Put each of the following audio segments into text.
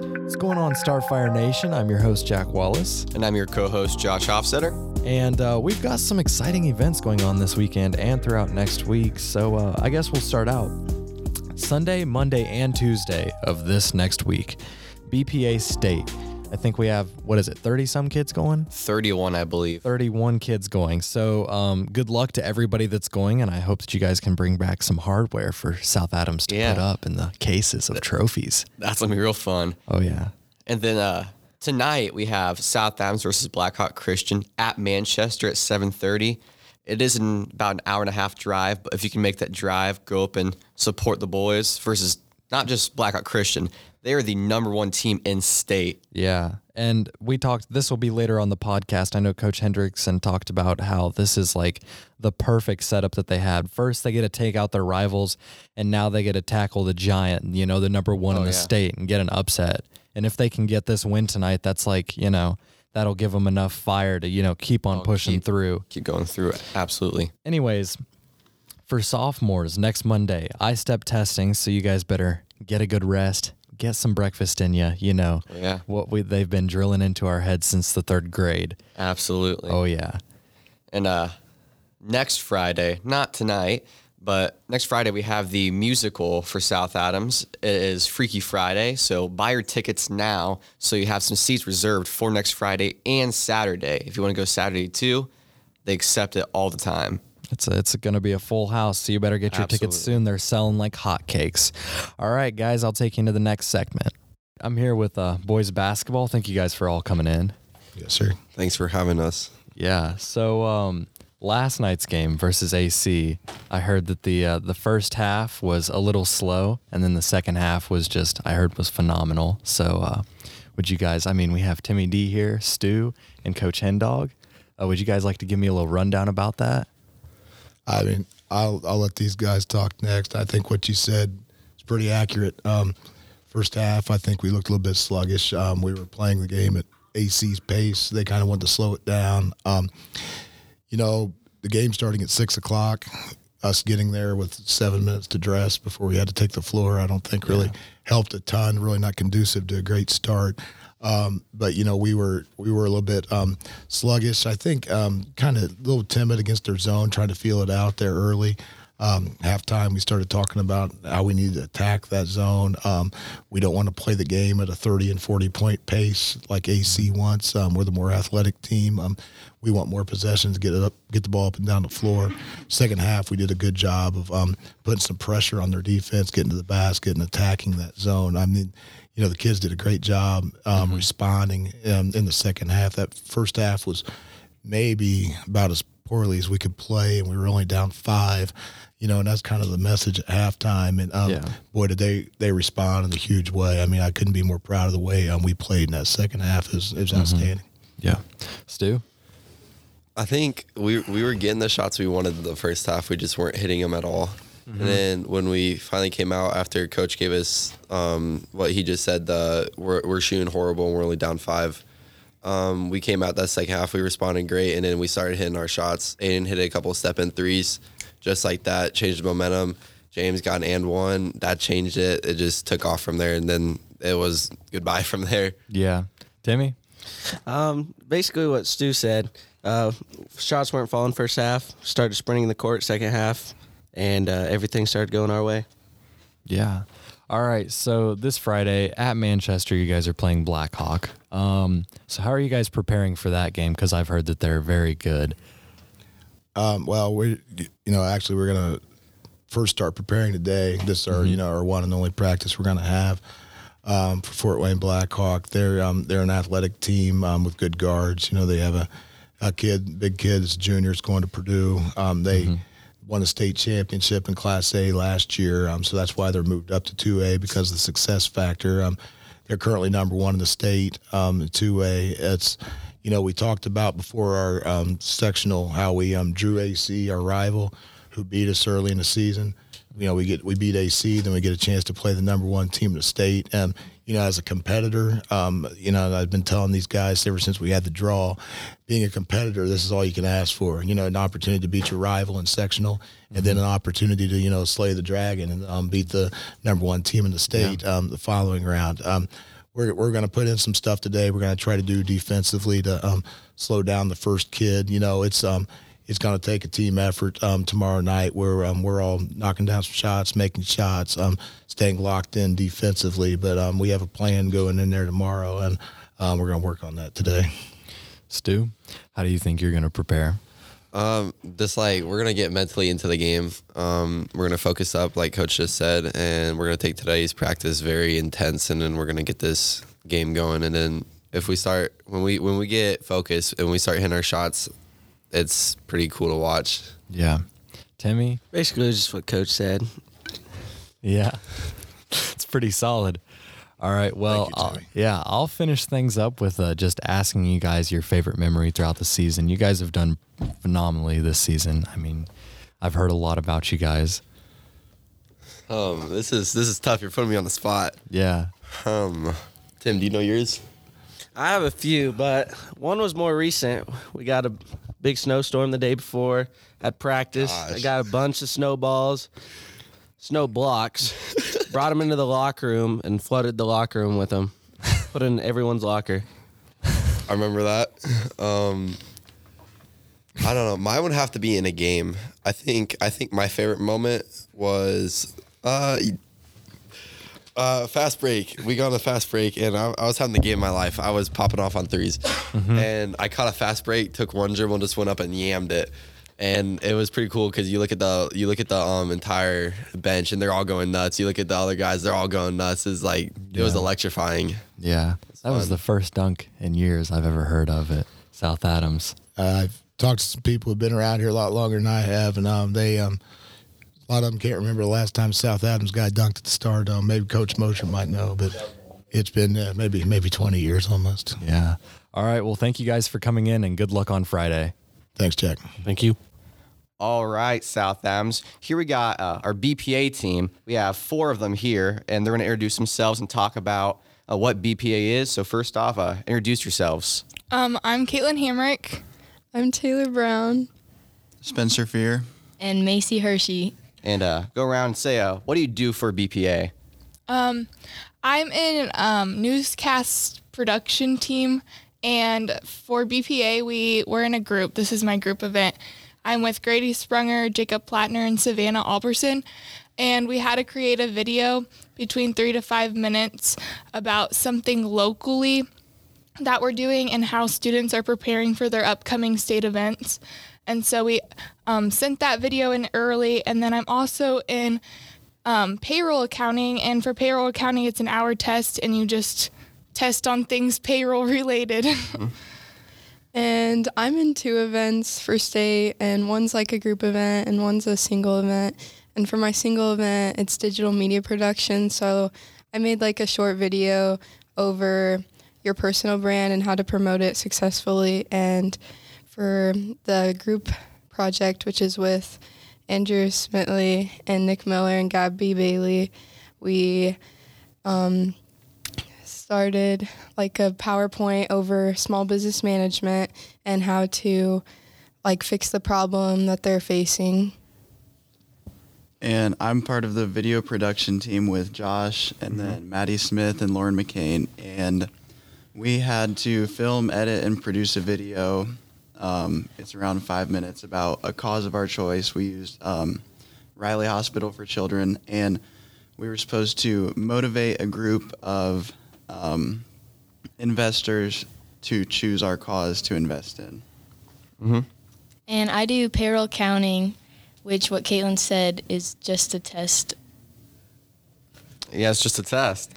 What's going on, Starfire Nation? I'm your host, Jack Wallace. And I'm your co host, Josh Hofstetter. And uh, we've got some exciting events going on this weekend and throughout next week. So uh, I guess we'll start out. Sunday, Monday, and Tuesday of this next week, BPA State. I think we have, what is it, 30 some kids going? 31, I believe. 31 kids going. So um, good luck to everybody that's going. And I hope that you guys can bring back some hardware for South Adams to Yeah. put up in the cases of trophies. That's to be real fun. Oh, yeah. And then uh, tonight we have South Adams versus Blackhawk Christian at Manchester at 7:30. It is in about an hour and a half drive, but if you can make that drive, go up and support the boys versus not just Blackhawk Christian. They are the number one team in state. Yeah. And we talked, this will be later on the podcast. I know Coach Hendrickson talked about how this is like the perfect setup that they had. First, they get to take out their rivals, and now they get to tackle the giant, you know, the number one in oh, the yeah. state and get an upset. And if they can get this win tonight, that's like, you know, that'll give them enough fire to, you know, keep on oh, pushing keep- through. Keep going through it. Absolutely. Anyways, for sophomores next Monday, ISTEP testing, so you guys better get a good rest, get some breakfast in you. You know, Yeah. what we they've been drilling into our heads since the third grade. Absolutely. Oh yeah, And uh, next Friday, not tonight, but next Friday we have the musical for South Adams. It is Freaky Friday, so buy your tickets now so you have some seats reserved for next Friday and Saturday. If you want to go Saturday too, they accept it all the time. It's a, it's going to be a full house, so you better get your tickets soon. They're selling like hotcakes. All right, guys, I'll take you into the next segment. I'm here with uh, boys basketball. Thank you guys for all coming in. Yes, sir. Thanks for having us. Yeah. So um, last night's game versus AC, I heard that the uh, the first half was a little slow, and then the second half was just I heard was phenomenal. So uh, would you guys? I mean, we have Timmy D here, Stu, and Coach Hendog. Uh, would you guys like to give me a little rundown about that? I mean, I'll I'll let these guys talk next. I think what you said is pretty accurate. Um, first half, I think we looked a little bit sluggish. Um, we were playing the game at AC's pace. They kind of wanted to slow it down. Um, you know, the game starting at six o'clock. Us getting there with seven minutes to dress before we had to take the floor, I don't think really helped a ton. Really not conducive to a great start. Um, but you know, we were we were a little bit um, sluggish. I think um, kind of a little timid against their zone, trying to feel it out there early. Um, halftime, we started talking about how we need to attack that zone. Um, we don't want to play the game at a 30 and 40 point pace like AC wants. Um, we're the more athletic team. Um, we want more possessions, get it up, get the ball up and down the floor. Second half, we did a good job of um, putting some pressure on their defense, getting to the basket and attacking that zone. I mean, you know, the kids did a great job um, responding um, in the second half. That first half was maybe about as poorly as we could play, and we were only down five. You know, and that's kind of the message at halftime. And um, Yeah. boy, did they they respond in a huge way. I mean, I couldn't be more proud of the way um, we played in that second half. It was, it was outstanding. Yeah. Stu. I think we we were getting the shots we wanted the first half. We just weren't hitting them at all. And then when we finally came out after Coach gave us um, what he just said, the we're, we're shooting horrible and we're only down five. Um, we came out that second half. We responded great, and then we started hitting our shots. Aiden hit a couple step in threes, just like that. Changed the momentum. James got an and one. That changed it. It just took off from there, and then it was goodbye from there. Yeah. Timmy. Um, basically what Stu said. Uh, shots weren't falling first half. Started sprinting the court second half, and uh, everything started going our way. Yeah. All right. So this Friday at Manchester, you guys are playing Blackhawk. Um, so how are you guys preparing for that game? Because I've heard that they're very good. Um, well, we, you know, actually, we're gonna first start preparing today. This is our, you know, our one and only practice we're gonna have um, for Fort Wayne Blackhawk. They're um, they're an athletic team um, with good guards. You know, they have a, a kid, big kids, juniors going to Purdue. Um, they won a state championship in Class A last year, um, so that's why they're moved up to two A because of the success factor. Um, they're currently number one in the state, um, two A. It's you know, we talked about before our um, sectional how we um, drew AC, our rival, who beat us early in the season. You know, we get we beat AC, then we get a chance to play the number one team in the state. And you know, as a competitor, um, you know, I've been telling these guys ever since we had the draw, being a competitor, this is all you can ask for. You know, an opportunity to beat your rival in sectional, and then an opportunity to you know slay the dragon and um, beat the number one team in the state um, the following round. We're we're going to put in some stuff today. We're going to try to do defensively to um, slow down the first kid. You know, it's um, it's going to take a team effort um, tomorrow night where um, we're all knocking down some shots, making shots, um, staying locked in defensively. But um, we have a plan going in there tomorrow, and um, we're going to work on that today. Stu, how do you think you're going to prepare? Um, just like we're gonna get mentally into the game. Um, we're gonna focus up, like Coach just said, and we're gonna take today's practice very intense, and then we're gonna get this game going. And then if we start when we when we get focused and we start hitting our shots, it's pretty cool to watch. Yeah. Timmy? Basically, just what Coach said. Yeah. it's pretty solid. All right. Well, you, I'll- yeah, I'll finish things up with uh, just asking you guys your favorite memory throughout the season. You guys have done phenomenally this season. I mean, I've heard a lot about you guys. Um, this is this is tough. You're putting me on the spot. Yeah. Um, Tim, do you know yours? I have a few, but one was more recent. We got a big snowstorm the day before at practice. I got a bunch of snowballs, snow blocks, brought them into the locker room and flooded the locker room with them. Put in everyone's locker. I remember that. Um, I don't know. Mine would have to be in a game. I think. I think my favorite moment was uh, uh, fast break. We got on a fast break, and I, I was having the game of my life. I was popping off on 3s and I caught a fast break. Took one dribble, and just went up and yammed it. And it was pretty cool because you look at the you look at the um entire bench and they're all going nuts. You look at the other guys; they're all going nuts. It's like it was electrifying. Yeah. That was the first dunk in years I've ever heard of at South Adams. Uh, I've talked to some people who've been around here a lot longer than I have, and um, they um, a lot of them can't remember the last time South Adams guy dunked at the Stardome. Maybe Coach Motion might know, but it's been uh, maybe maybe twenty years almost. Yeah. All right. Well, thank you guys for coming in and good luck on Friday. Thanks, Jack. Thank you. All right, South Adams. Here we got uh, our BPA team. We have four of them here, and they're going to introduce themselves and talk about uh, what BPA is. So first off, uh, introduce yourselves. Um, I'm Caitlin Hamrick. I'm Taylor Brown. Spencer Fear. and Macy Hershey. and uh, go around and say, uh, what do you do for BPA? Um, I'm in um, newscast production team, and for BPA, we we're in a group. This is my group event. I'm with Grady Sprunger, Jacob Plattner, and Savannah Alberson, and we had to create a video between three to five minutes about something locally that we're doing and how students are preparing for their upcoming state events. And so we um, sent that video in early, and then I'm also in um, payroll accounting. And for payroll accounting, it's an hour test, and you just test on things payroll related. And I'm in two events for state, and one's like a group event, and one's a single event. And for my single event, it's digital media production. So I made like a short video over your personal brand and how to promote it successfully. And for the group project, which is with Andrew Smitley and Nick Miller and Gabby Bailey, we um, started like a PowerPoint over small business management and how to like fix the problem that they're facing. And I'm part of the video production team with Josh and then Maddie Smith and Lauren McCain. And we had to film, edit, and produce a video. Um, it's around five minutes about a cause of our choice. We used um, Riley Hospital for Children, and we were supposed to motivate a group of um, investors to choose our cause to invest in. And I do payroll counting, which what Caitlin said is just a test. Yeah, it's just a test.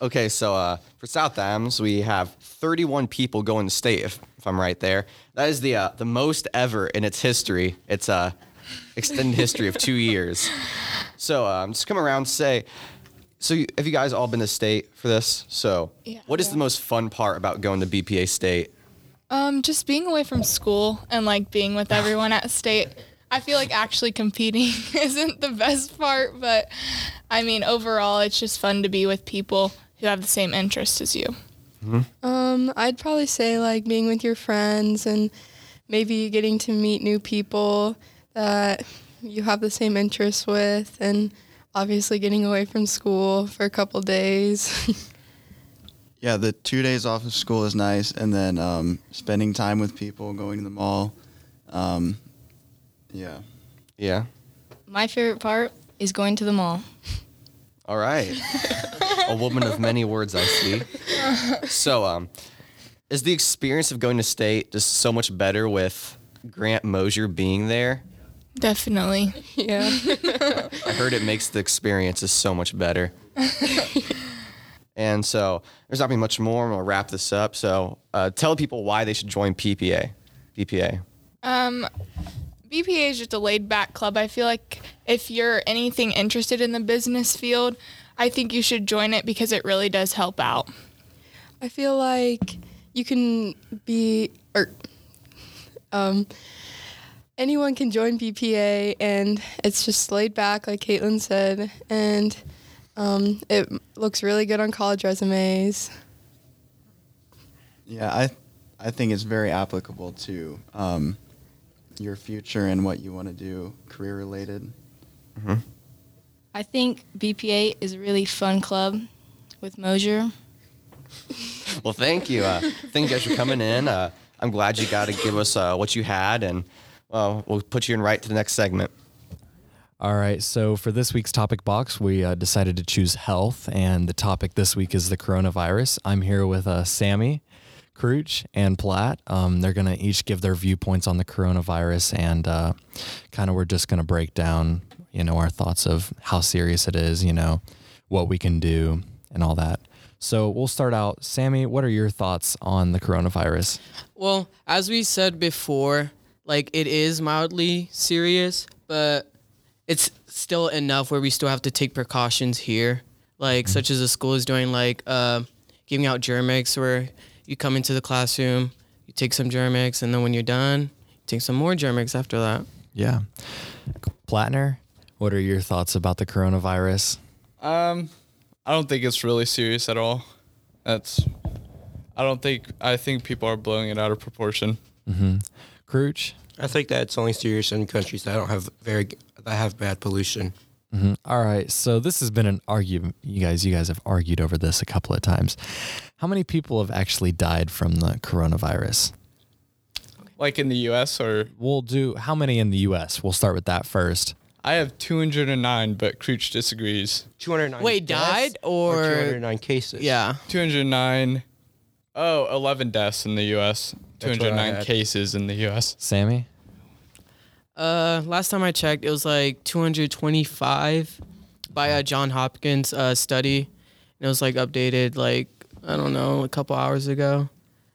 Okay, so uh, for South Adams, we have 31 people going to state, if, if I'm right there. That is the uh, the most ever in its history. It's a extended history of two years. So um, just come around and say, so you, have you guys all been to state for this? So Yeah. what is the most fun part about going to BPA state? um, just being away from school and like being with everyone at state. I feel like actually competing isn't the best part, but I mean, overall, it's just fun to be with people who have the same interests as you. Um, I'd probably say like being with your friends and maybe getting to meet new people that you have the same interests with and obviously getting away from school for a couple days. yeah, the two days off of school is nice, and then um, spending time with people, going to the mall. Um, yeah. Yeah. My favorite part is going to the mall. All right. a woman of many words, I see. So, um, is the experience of going to state just so much better with Grant Mosier being there? Definitely. Yeah. I heard it makes the experiences so much better. and so, there's not going to be much more. I'm gonna wrap this up. So, uh, tell people why they should join PPA. PPA. Um, BPA is just a laid back club. I feel like if you're anything interested in the business field, I think you should join it because it really does help out. I feel like you can be or um anyone can join BPA and it's just laid back like Caitlin said and um, it looks really good on college resumes. Yeah, I I think it's very applicable to um, your future and what you want to do career related. I think BPA is a really fun club with Mosier. Well, thank you. Uh, thank you guys for coming in. Uh, I'm glad you got to give us uh, what you had, and well, we'll put you in right to the next segment. All right. So for this week's topic box, we uh, decided to choose health, and the topic this week is the coronavirus. I'm here with uh, Sammy, Crouch, and Platt. Um, they're gonna each give their viewpoints on the coronavirus, and uh, kind of we're just gonna break down, you know, our thoughts of how serious it is, you know, what we can do, and all that. So we'll start out. Sammy, what are your thoughts on the coronavirus? Well, as we said before, like it is mildly serious, but it's still enough where we still have to take precautions here, like such as the school is doing, like uh, giving out Germ-X, where you come into the classroom, you take some Germ-X, and then when you're done, you take some more Germ-X after that. Yeah, Plattner, what are your thoughts about the coronavirus? Um, I don't think it's really serious at all. That's, I don't think, I think people are blowing it out of proportion. Crouch. I think that it's only serious in countries that don't have very that have bad pollution. Mhm. All right. So this has been an argument. You guys, you guys have argued over this a couple of times. How many people have actually died from the coronavirus? Like in the U.S. or We'll do how many in the U.S. We'll start with that first. I have 209, but Crouch disagrees. 209 Wait, died or, or- 209 cases. Yeah. 209. Oh, 11 deaths in the U.S. That's what I 209 had. cases in the U.S. Sammy. Uh, last time I checked, it was like 225 by a John Hopkins uh, study. And it was like updated like I don't know a couple hours ago,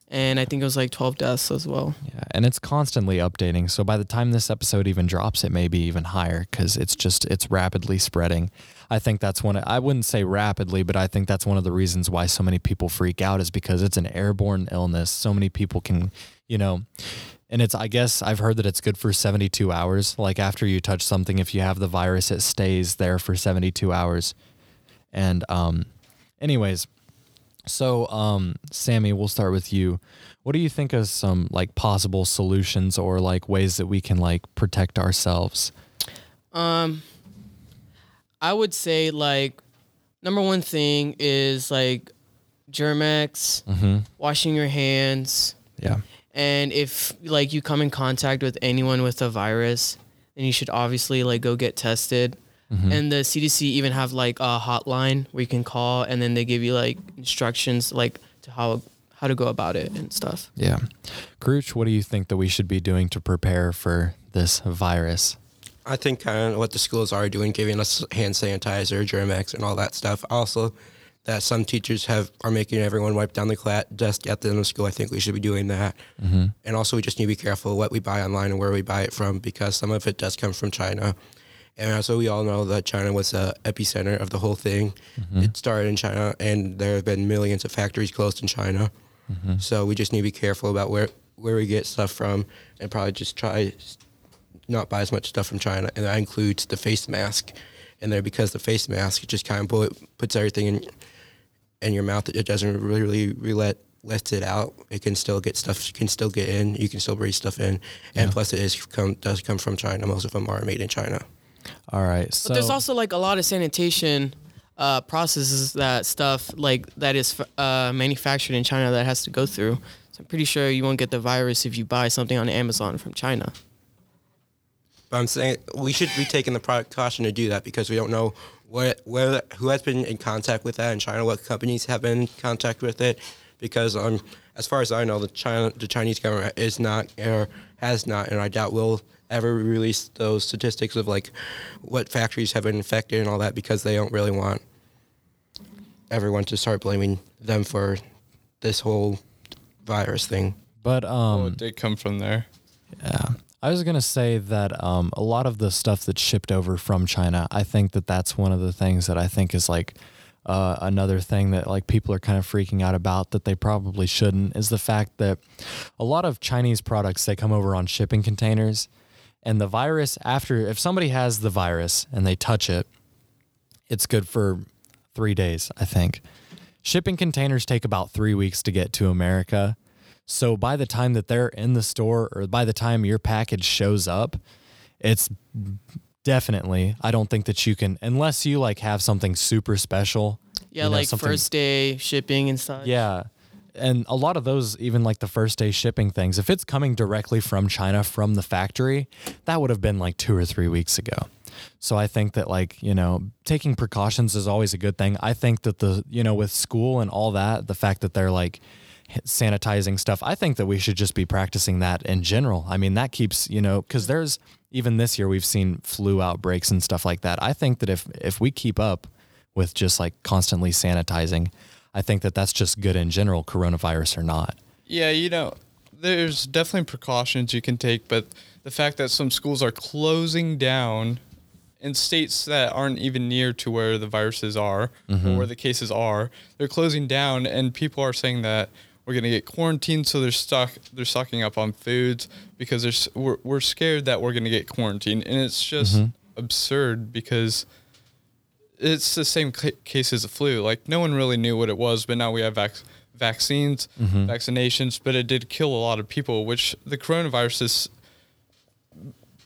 and I think it was like 12 deaths as well. Yeah, and it's constantly updating. So by the time this episode even drops, it may be even higher because it's just it's rapidly spreading. I think that's one. I wouldn't say rapidly, but I think that's one of the reasons why so many people freak out is because it's an airborne illness. So many people can, you know, and it's. I guess I've heard that it's good for 72 hours. Like after you touch something, if you have the virus, it stays there for 72 hours. And um, anyways, so um, Sammy, we'll start with you. What do you think of some like possible solutions or like ways that we can like protect ourselves? Um, I would say like number one thing is like Germ-X, Mm-hmm. washing your hands, Yeah. and if like you come in contact with anyone with a virus, then you should obviously like go get tested. Mm-hmm. And the CDC even have like a hotline where you can call, and then they give you like instructions like to how how to go about it and stuff. Yeah. Crouch, what do you think that we should be doing to prepare for this virus? I think kind of what the schools are doing, giving us hand sanitizer, Germ-X, and all that stuff. Also, that some teachers have are making everyone wipe down the cla- desk at the end of school. I think we should be doing that. Mm-hmm. And also, we just need to be careful what we buy online and where we buy it from because some of it does come from China. And also, we all know that China was the epicenter of the whole thing. Mm-hmm. It started in China, and there have been millions of factories closed in China. Mm-hmm. So we just need to be careful about where where we get stuff from, and probably just try not buy as much stuff from China. And that includes the face mask in there because the face mask just kind of put, puts everything in in your mouth. It doesn't really really, let lets it out. It can still get stuff. Can still get in. You can still breathe stuff in. And plus, it is come does come from China. Most of them are made in China. All right. So But there's also like a lot of sanitation uh, processes that stuff like that is uh, manufactured in China that has to go through. So I'm pretty sure you won't get the virus if you buy something on Amazon from China. But I'm saying we should be taking the precaution to do that because we don't know what where who has been in contact with that in China, what companies have been in contact with it. Because um, as far as I know, the China the Chinese government is not or has not, and I doubt will ever release those statistics of like what factories have been infected and all that because they don't really want everyone to start blaming them for this whole virus thing. But um, well, it did come from there. Yeah. I was gonna say that um, a lot of the stuff that's shipped over from China, I think that that's one of the things that I think is like uh, another thing that like people are kind of freaking out about that they probably shouldn't is the fact that a lot of Chinese products they come over on shipping containers, and the virus after if somebody has the virus and they touch it, it's good for three days, I think. Shipping containers take about three weeks to get to America. So by the time that they're in the store or by the time your package shows up, it's definitely, I don't think that you can, unless you like have something super special. Yeah, you know, like first day shipping and stuff. Yeah. And a lot of those, even like the first day shipping things, if it's coming directly from China from the factory, that would have been like two or three weeks ago. So I think that like, you know, taking precautions is always a good thing. I think that the, you know, with school and all that, the fact that they're like sanitizing stuff, I think that we should just be practicing that in general. I mean, that keeps, you know, cuz there's even this year we've seen flu outbreaks and stuff like that. I think that if if we keep up with just like constantly sanitizing, I think that that's just good in general, coronavirus or not. Yeah, you know, there's definitely precautions you can take, but the fact that some schools are closing down in states that aren't even near to where the viruses are Mhm. or where the cases are, they're closing down, and people are saying that we're gonna get quarantined, so they're stock they're stocking up on foods because there's we're we're scared that we're gonna get quarantined, and it's just Mhm. absurd because it's the same ca- case as the flu. Like no one really knew what it was, but now we have vac- vaccines, Mhm. vaccinations, but it did kill a lot of people. Which the coronavirus is.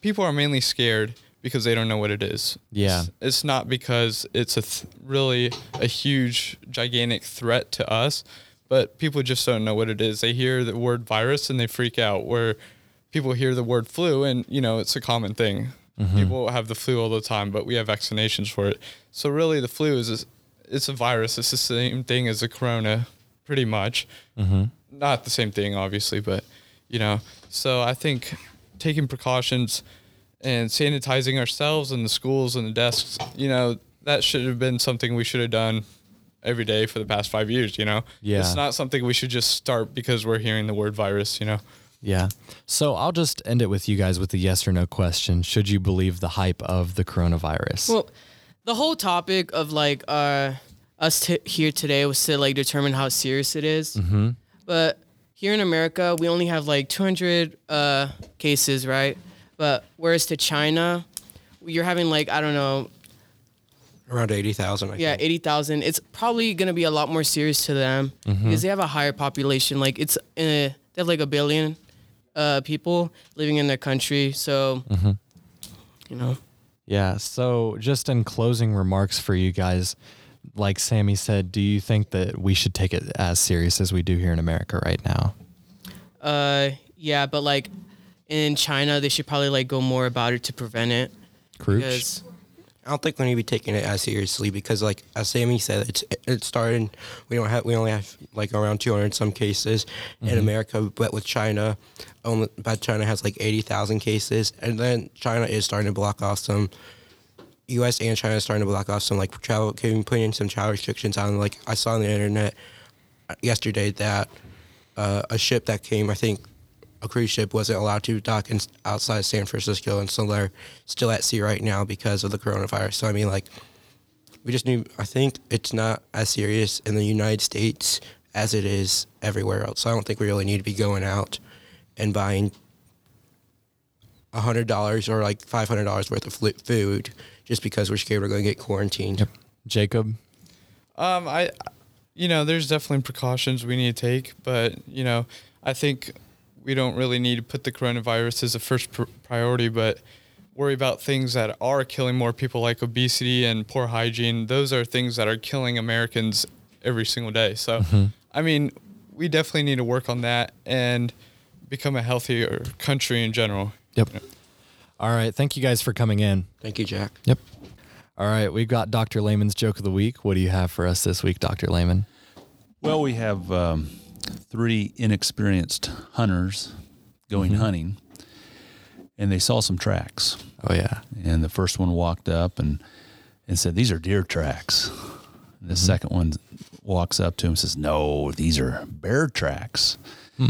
People are mainly scared because they don't know what it is. Yeah. It's, it's not because it's a th- really a huge, gigantic threat to us, but people just don't know what it is. They hear the word virus and they freak out. Where people hear the word flu and you know it's a common thing. Mhm. People have the flu all the time, but we have vaccinations for it. So really, the flu is a, it's a virus. It's the same thing as the corona, pretty much. Mhm. Not the same thing, obviously, but you know. So I think taking precautions and sanitizing ourselves and the schools and the desks, you know, that should have been something we should have done every day for the past five years. You know, Yeah. it's not something we should just start because we're hearing the word virus. You know. Yeah. So I'll just end it with you guys with the yes or no question. Should you believe the hype of the coronavirus? Well, the whole topic of like uh, us t- here today was to like determine how serious it is. mm-hmm. But here in America, we only have like 200 uh, cases, right? But whereas to China, you're having like I don't know, Around 80,000, I yeah, think. 80,000. It's probably gonna be a lot more serious to them Mhm. because they have a higher population. Like it's uh, they have like a billion uh, people living in their country, so Mhm. you know. Yeah. So, just in closing remarks for you guys, like Sammy said, do you think that we should take it as serious as we do here in America right now? Uh, yeah, but like in China, they should probably like go more about it to prevent it. Crouch? Don't think we need to be taking it as seriously because, like as Sammy said, it's it started. We don't have we only have like around 200 some cases in Mhm. America, but with China, only but China has like 80,000 cases, and then China is starting to block off some. U.S. and China is starting to block off some like travel, putting in some travel restrictions on. Like I saw on the internet uh, yesterday that uh, a ship that came, I think a cruise ship wasn't allowed to dock in, outside San Francisco, and so they're still at sea right now because of the coronavirus. So I mean, like, we just need. I think it's not as serious in the United States as it is everywhere else. So I don't think we really need to be going out and buying hundred dollars or like five hundred dollars worth of food just because we're scared we're going to get quarantined. Jacob. Um, I, you know, there's definitely precautions we need to take, but you know, I think we don't really need to put the coronavirus as a first pr- priority. But worry about things that are killing more people, like obesity and poor hygiene. Those are things that are killing Americans every single day. So, I mean, we definitely need to work on that and become a healthier country in general. Yep. All right. Thank you guys for coming in. Thank you, Jack. Yep. All right. We've got Dr. Lehman's joke of the week. What do you have for us this week, Dr. Lehman? Well, we have um, three inexperienced hunters going mm-hmm. hunting, and they saw some tracks. Oh, yeah. And the first one walked up and and said, "These are deer tracks." And the mm-hmm. second one walks up to him and says, "No, these are bear tracks." Hmm.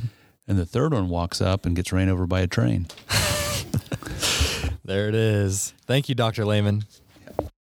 And the third one walks up and gets ran over by a train. There it is. Thank you, Dr. Lehman.